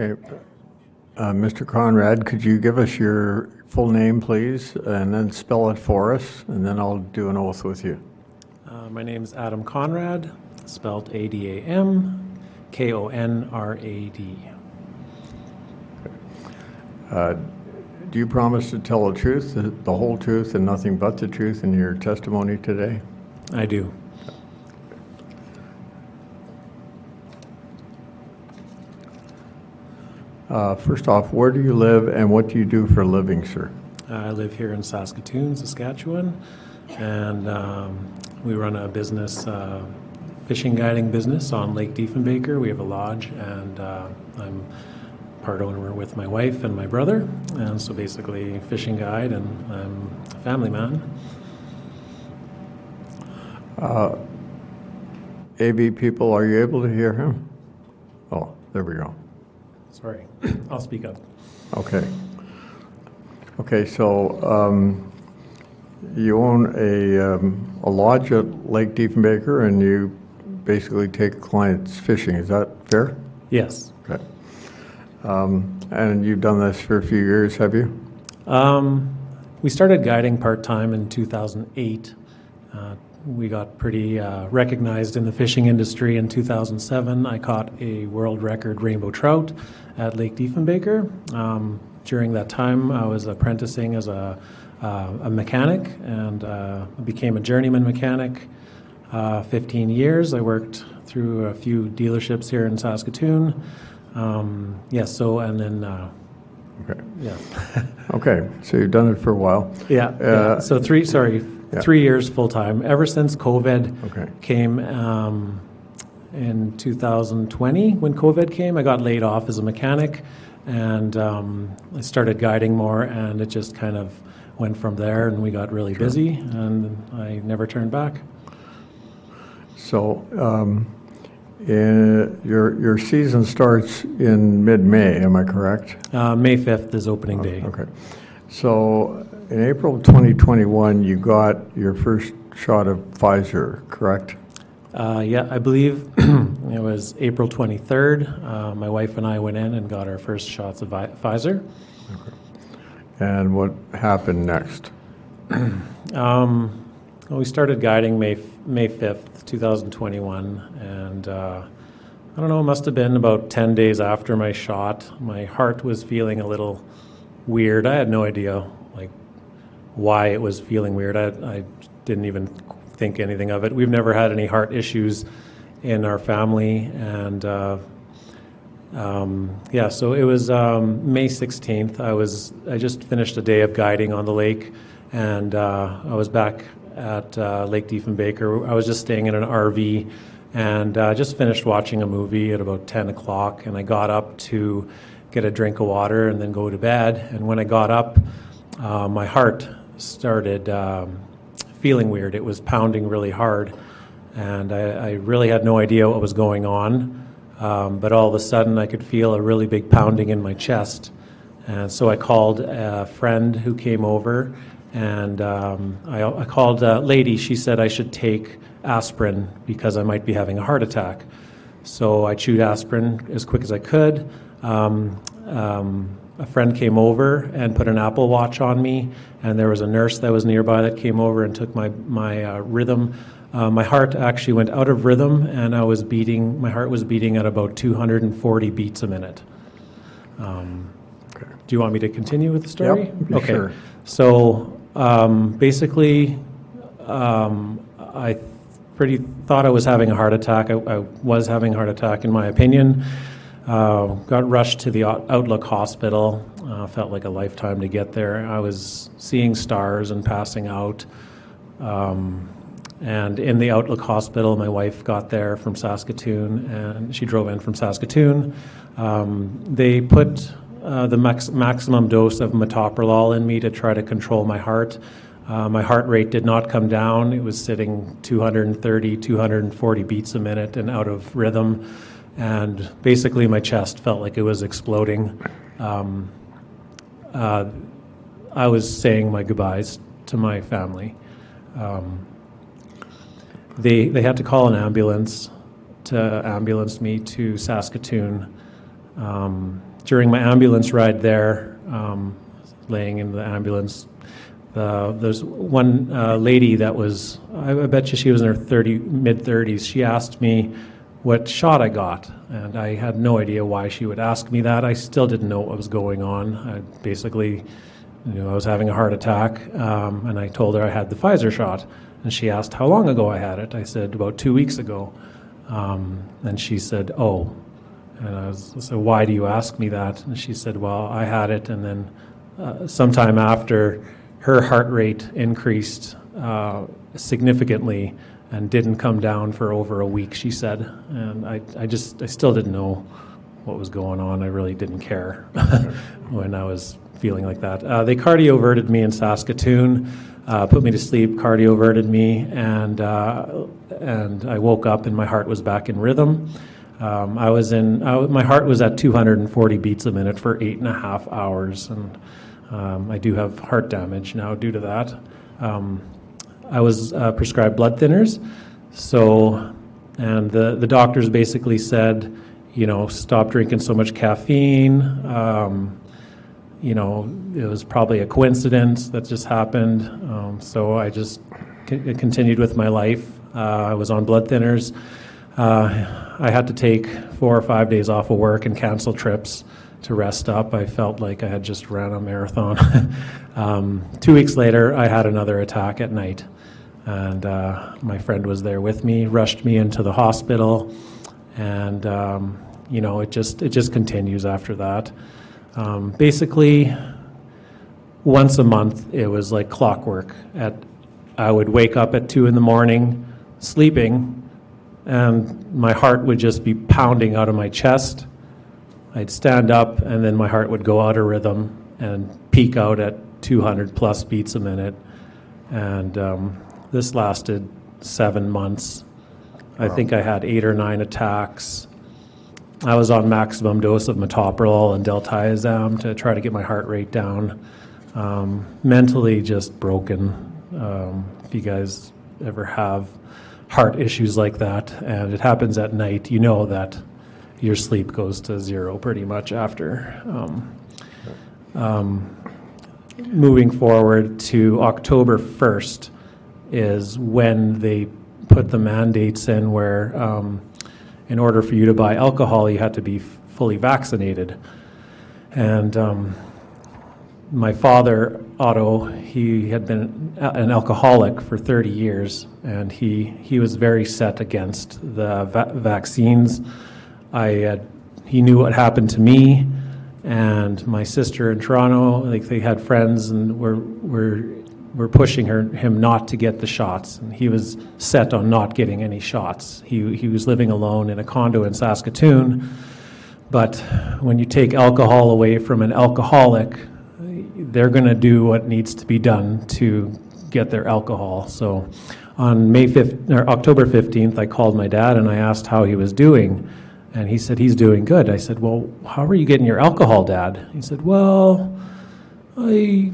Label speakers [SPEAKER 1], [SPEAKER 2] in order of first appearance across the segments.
[SPEAKER 1] Okay. Uh, Mr. Konrad, could you give us your full name, please, and then spell it for us, and then I'll do an oath with you.
[SPEAKER 2] Uh, my is Adam Konrad, spelled A D A M K O N R A D.
[SPEAKER 1] Do you promise to tell the truth, the whole truth, and nothing but the truth in your testimony today?
[SPEAKER 2] I do.
[SPEAKER 1] Uh, First off, where do you live and what do you do for a living, sir?
[SPEAKER 2] I live here in Saskatoon, Saskatchewan, and um, we run a business, uh, fishing guiding business on Lake Diefenbaker. We have a lodge, and uh, I'm part owner with my wife and my brother, and so basically fishing guide, and I'm a family man.
[SPEAKER 1] AV people, are you able to hear him? Oh, there we go.
[SPEAKER 2] Sorry, I'll speak up.
[SPEAKER 1] Okay. Okay, so um, you own a um, a lodge at Lake Diefenbaker, and you basically take clients fishing, is that fair?
[SPEAKER 2] Yes.
[SPEAKER 1] Okay. Um, And you've done this for a few years, have you?
[SPEAKER 2] Um, we started guiding part time in 2008. Uh, we got pretty uh, recognized in the fishing industry in 2007. I caught a world record rainbow trout at Lake Diefenbaker. Um, during that time, I was apprenticing as a, uh, a mechanic and uh, became a journeyman mechanic. Uh, 15 years. I worked through a few dealerships here in Saskatoon. Um, yes, so, and then, uh,
[SPEAKER 1] Okay.
[SPEAKER 2] yeah.
[SPEAKER 1] Okay, so you've done it for a while.
[SPEAKER 2] Yeah, yeah.
[SPEAKER 1] Uh,
[SPEAKER 2] So three, sorry,
[SPEAKER 1] Yeah.
[SPEAKER 2] three years full time. Ever since COVID
[SPEAKER 1] Okay.
[SPEAKER 2] came um, in 2020, when COVID came, I got laid off as a mechanic, and um, I started guiding more, and it just kind of went from there, and we got really busy, and I never turned back.
[SPEAKER 1] So um, eh, your your season starts in mid-May, am I correct?
[SPEAKER 2] Uh, May 5th is opening day.
[SPEAKER 1] Okay. So in April of 2021, you got your first shot of Pfizer, correct?
[SPEAKER 2] Uh, yeah, I believe it was April 23rd. Uh, my wife and I went in and got our first shots of Vi- Pfizer.
[SPEAKER 1] And what happened next?
[SPEAKER 2] Um, well, we started guiding May May fifth, two thousand twenty one, and uh, I don't know. It must have been about ten days after my shot. My heart was feeling a little weird. I had no idea like why it was feeling weird. I, I didn't even think anything of it. We've never had any heart issues in our family, and uh, um, yeah, so it was um, May 16th. I was I just finished a day of guiding on the lake, and uh, I was back at uh, Lake Diefenbaker. I was just staying in an RV, and uh, just finished watching a movie at about 10 o'clock. And I got up to get a drink of water and then go to bed. And when I got up, uh, my heart started um, feeling weird. It was pounding really hard, and I, I really had no idea what was going on. Um, but all of a sudden, I could feel a really big pounding in my chest. And so I called a friend who came over, and um, I, I called a lady. She said I should take aspirin because I might be having a heart attack. So I chewed aspirin as quick as I could. Um, um, a friend came over and put an Apple Watch on me, and there was a nurse that was nearby that came over and took my my uh, rhythm. Uh, my heart actually went out of rhythm, and I was beating. My heart was beating at about 240 beats a minute. Um, do you want me to continue with the story?
[SPEAKER 1] Yep,
[SPEAKER 2] okay.
[SPEAKER 1] sure.
[SPEAKER 2] So um, basically, um, I pretty thought I was having a heart attack. I, I was having a heart attack, in my opinion. Uh, got rushed to the Outlook Hospital. Uh, felt like a lifetime to get there. I was seeing stars and passing out. Um, and in the Outlook Hospital, my wife got there from Saskatoon, and she drove in from Saskatoon. Um, they put uh, the max- maximum dose of metoprolol in me to try to control my heart. Uh, my heart rate did not come down. It was sitting 230, 240 beats a minute and out of rhythm. And basically, my chest felt like it was exploding. Um, uh, I was saying my goodbyes to my family. Um, they, they had to call an ambulance to ambulance me to Saskatoon. Um, during my ambulance ride there, um, laying in the ambulance, uh, there's one uh, lady that was, I, I bet you she was in her 30, mid 30s. She asked me what shot I got, and I had no idea why she would ask me that. I still didn't know what was going on. I basically, you know, I was having a heart attack, um, and I told her I had the Pfizer shot. And she asked how long ago I had it. I said about two weeks ago. Um, and she said, "Oh." And I was so why do you ask me that? And she said, "Well, I had it, and then uh, sometime after, her heart rate increased uh, significantly and didn't come down for over a week." She said, and I, I just, I still didn't know what was going on. I really didn't care when I was feeling like that. Uh, they cardioverted me in Saskatoon uh, put me to sleep, cardioverted me, and uh, and I woke up and my heart was back in rhythm. Um, I was in I, my heart was at 240 beats a minute for eight and a half hours, and um, I do have heart damage now due to that. Um, I was uh, prescribed blood thinners, so and the the doctors basically said, you know, stop drinking so much caffeine um, you know, it was probably a coincidence that just happened. Um, so I just c- continued with my life. Uh, I was on blood thinners. Uh, I had to take four or five days off of work and cancel trips to rest up. I felt like I had just ran a marathon. um, two weeks later, I had another attack at night. And uh, my friend was there with me, rushed me into the hospital. And, um, you know, it just, it just continues after that. Um, basically, once a month, it was like clockwork. At I would wake up at two in the morning, sleeping, and my heart would just be pounding out of my chest. I'd stand up, and then my heart would go out of rhythm and peak out at 200 plus beats a minute. And um, this lasted seven months. I think I had eight or nine attacks. I was on maximum dose of metoprolol and diltiazem to try to get my heart rate down. Um, mentally, just broken. Um, if you guys ever have heart issues like that, and it happens at night, you know that your sleep goes to zero pretty much after. Um, um moving forward to October 1st is when they put the mandates in where um, in order for you to buy alcohol, you had to be fully vaccinated. And um, my father, Otto, he had been an alcoholic for 30 years, and he, he was very set against the va- vaccines. I had, he knew what happened to me and my sister in Toronto. Like they had friends and were were were pushing her, him not to get the shots, and he was set on not getting any shots. He, he was living alone in a condo in Saskatoon. But when you take alcohol away from an alcoholic, they're going to do what needs to be done to get their alcohol. So on May 5th, or October 15th, I called my dad and I asked how he was doing. And he said, he's doing good. I said, well, how are you getting your alcohol, Dad? He said, well, I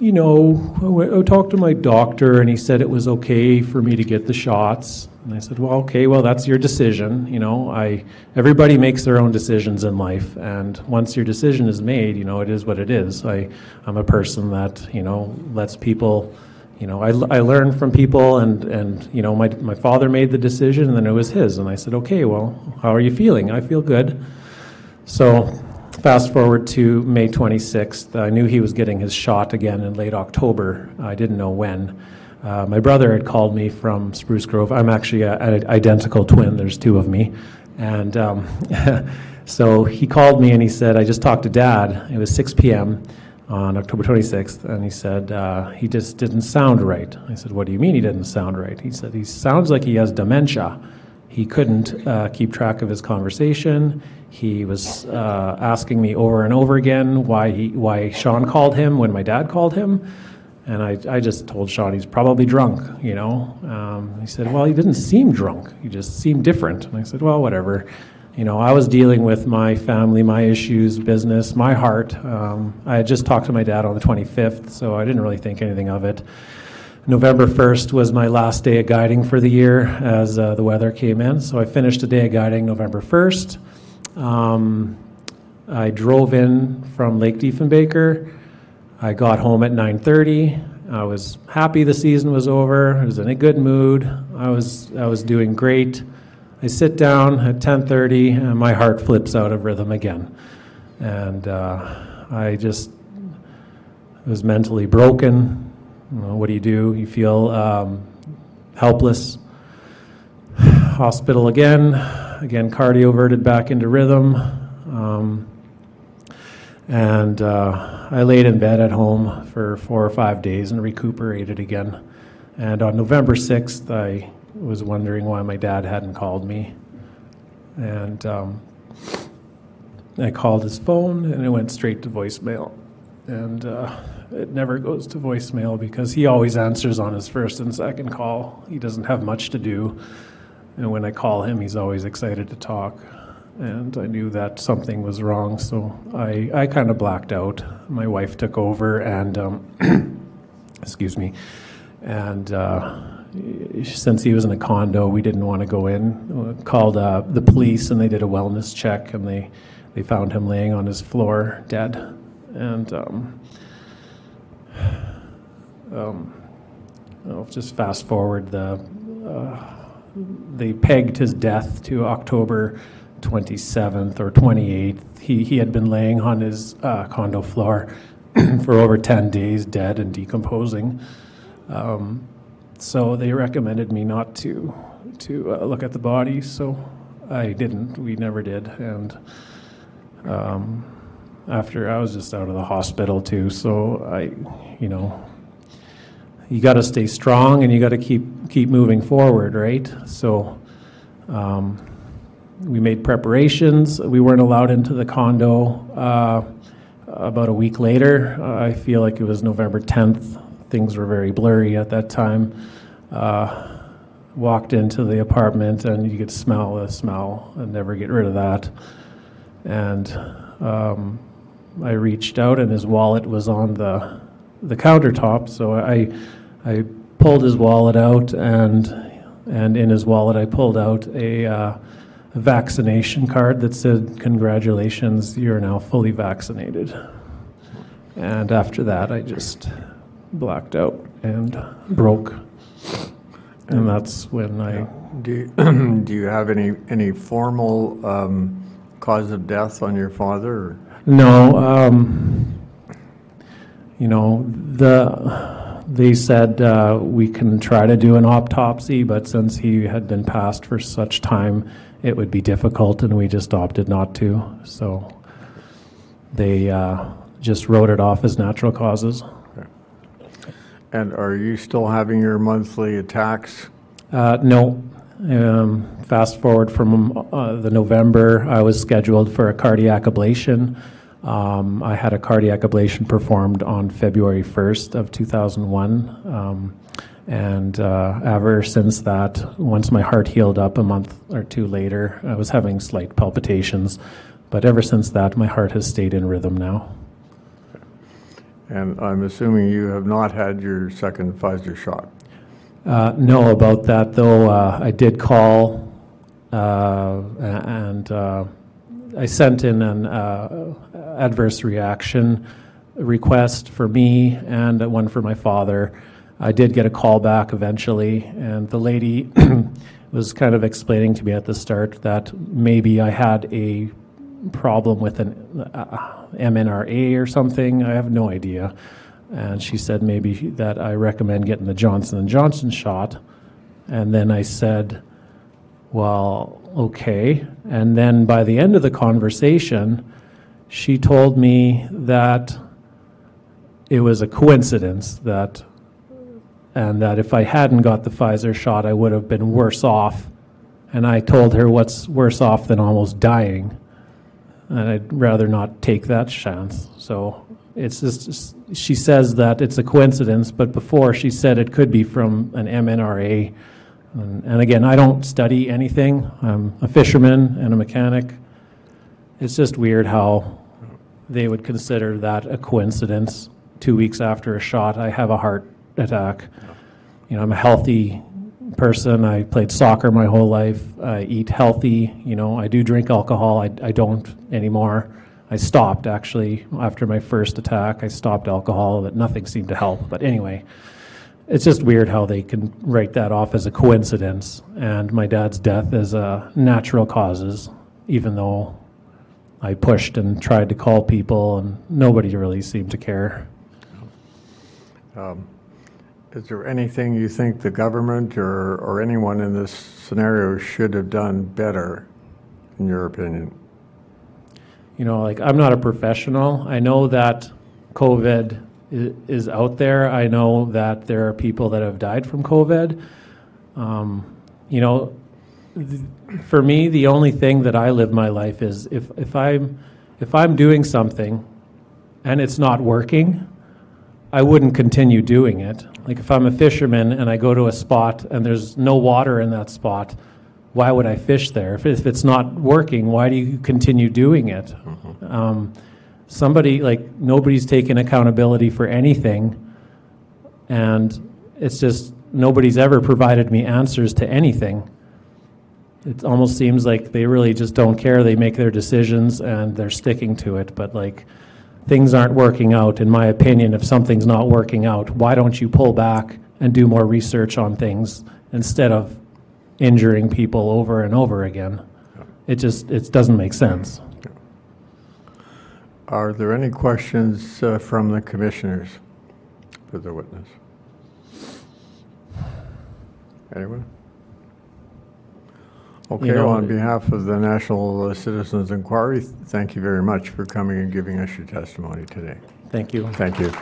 [SPEAKER 2] you know, I, talked to my doctor and he said it was okay for me to get the shots. And I said, well, okay, well, that's your decision. You know, I, everybody makes their own decisions in life. And once your decision is made, you know, it is what it is. I, I'm a person that, you know, lets people, you know, I, I learn from people and, and, you know, my, my father made the decision and then it was his. And I said, okay, well, how are you feeling? I feel good. So Fast forward to May 26th. I knew he was getting his shot again in late October. I didn't know when. Uh, my brother had called me from Spruce Grove. I'm actually an identical twin. There's two of me. And um, so he called me and he said, I just talked to dad. It was 6 p.m. on October 26th. And he said, uh, he just didn't sound right. I said, What do you mean he didn't sound right? He said, He sounds like he has dementia. He couldn't uh, keep track of his conversation. He was uh, asking me over and over again why he why Sean called him when my dad called him, and I, I just told Sean he's probably drunk. You know, um, he said, well, he didn't seem drunk. He just seemed different. And I said, well, whatever. You know, I was dealing with my family, my issues, business, my heart. Um, I had just talked to my dad on the 25th, so I didn't really think anything of it. November 1st was my last day of guiding for the year as uh, the weather came in. So I finished a day of guiding November 1st. Um, I drove in from Lake Diefenbaker. I got home at 9:30. I was happy the season was over. I was in a good mood. I was I was doing great. I sit down at 10:30 and my heart flips out of rhythm again, and uh, I just was mentally broken. You know, what do you do? You feel um, helpless. Hospital again. Again, cardioverted back into rhythm. Um, and uh, I laid in bed at home for four or five days and recuperated again. And on November 6th, I was wondering why my dad hadn't called me. And um, I called his phone and it went straight to voicemail. And uh, it never goes to voicemail because he always answers on his first and second call. He doesn't have much to do. And when I call him, he's always excited to talk and I knew that something was wrong, so I, I kind of blacked out. My wife took over, and um, excuse me, and uh, since he was in a condo, we didn't want to go in. Called uh, the police, and they did a wellness check, and they they found him laying on his floor, dead, and. Um, um, I'll just fast forward the. Uh, they pegged his death to October 27th or 28th. He, he had been laying on his uh, condo floor for over 10 days, dead and decomposing. Um, so they recommended me not to to uh, look at the body. So I didn't. We never did. And um, after I was just out of the hospital too. So I, you know, you got to stay strong and you got to keep keep moving forward, right? So. Um, we made preparations. We weren't allowed into the condo uh, about a week later. Uh, I feel like it was November 10th. Things were very blurry at that time. Uh, walked into the apartment and you could smell the smell and never get rid of that. And um, I reached out and his wallet was on the the countertop. So I I pulled his wallet out and and in his wallet I pulled out a uh, a vaccination card that said, Congratulations, you're now fully vaccinated. And after that, I just blacked out and broke. And that's when I.
[SPEAKER 1] Do you, do you have any, any formal um, cause of death on your father? or-
[SPEAKER 2] No, um, you know, the, they said uh, we can try to do an autopsy, but since he had been passed for such time, it would be difficult, and we just opted not to. So they uh, just wrote it off as natural causes.
[SPEAKER 1] And are you still having your monthly attacks?
[SPEAKER 2] Uh, no. Um, fast forward from uh, the November, I was scheduled for a cardiac ablation. Um, I had a cardiac ablation performed on February 1st of 2001. Um, and uh, ever since that, once my heart healed up a month or two later, I was having slight palpitations. But ever since that, my heart has stayed in rhythm now.
[SPEAKER 1] And I'm assuming you have not had your second Pfizer shot.
[SPEAKER 2] Uh, no, about that though, uh, I did call uh, and uh, I sent in an uh, adverse reaction request for me and one for my father. I did get a call back eventually, and the lady was kind of explaining to me at the start that maybe I had a problem with an uh, MNRA or something. I have no idea. And she said maybe that I recommend getting the Johnson and Johnson shot. And then I said, well, okay. And then by the end of the conversation, she told me that it was a coincidence that and that if I hadn't got the Pfizer shot, I would have been worse off. And I told her, what's worse off than almost dying? And I'd rather not take that chance. So it's just, she says that it's a coincidence, but before she said it could be from an MNRA. And, and again, I don't study anything. I'm a fisherman and a mechanic. It's just weird how they would consider that a coincidence. Two weeks after a shot, I have a heart attack. You know, I'm a healthy person. I played soccer my whole life. I eat healthy. You know, I do drink alcohol. I, I don't anymore. I stopped actually after my first attack. I stopped alcohol, but nothing seemed to help. But anyway, it's just weird how they can write that off as a coincidence and my dad's death as a uh, natural causes, even though I pushed and tried to call people and nobody really seemed to care.
[SPEAKER 1] Um, Is there anything you think the government or, or anyone in this scenario should have done better, in your opinion?
[SPEAKER 2] You know, like I'm not a professional. I know that COVID is out there. I know that there are people that have died from COVID. Um, you know, th- for me, the only thing that I live my life is if, if I'm if I'm doing something and it's not working, I wouldn't continue doing it. Like if I'm a fisherman and I go to a spot and there's no water in that spot, why would I fish there? If, if it's not working, why do you continue doing it? Um, somebody, like, nobody's taking accountability for anything. And it's just, nobody's ever provided me answers to anything. It almost seems like they really just don't care. They make their decisions and they're sticking to it. But, like, things aren't working out, in my opinion, if something's not working out, why don't you pull back and do more research on things instead of injuring people over and over again? It just, it doesn't make sense.
[SPEAKER 1] Are there any questions uh, from the commissioners for the witness? Anyone? Okay,
[SPEAKER 2] know-
[SPEAKER 1] on behalf of the National uh, Citizens Inquiry, thank you very much for coming and giving us your testimony today.
[SPEAKER 2] Thank you.
[SPEAKER 1] Thank you.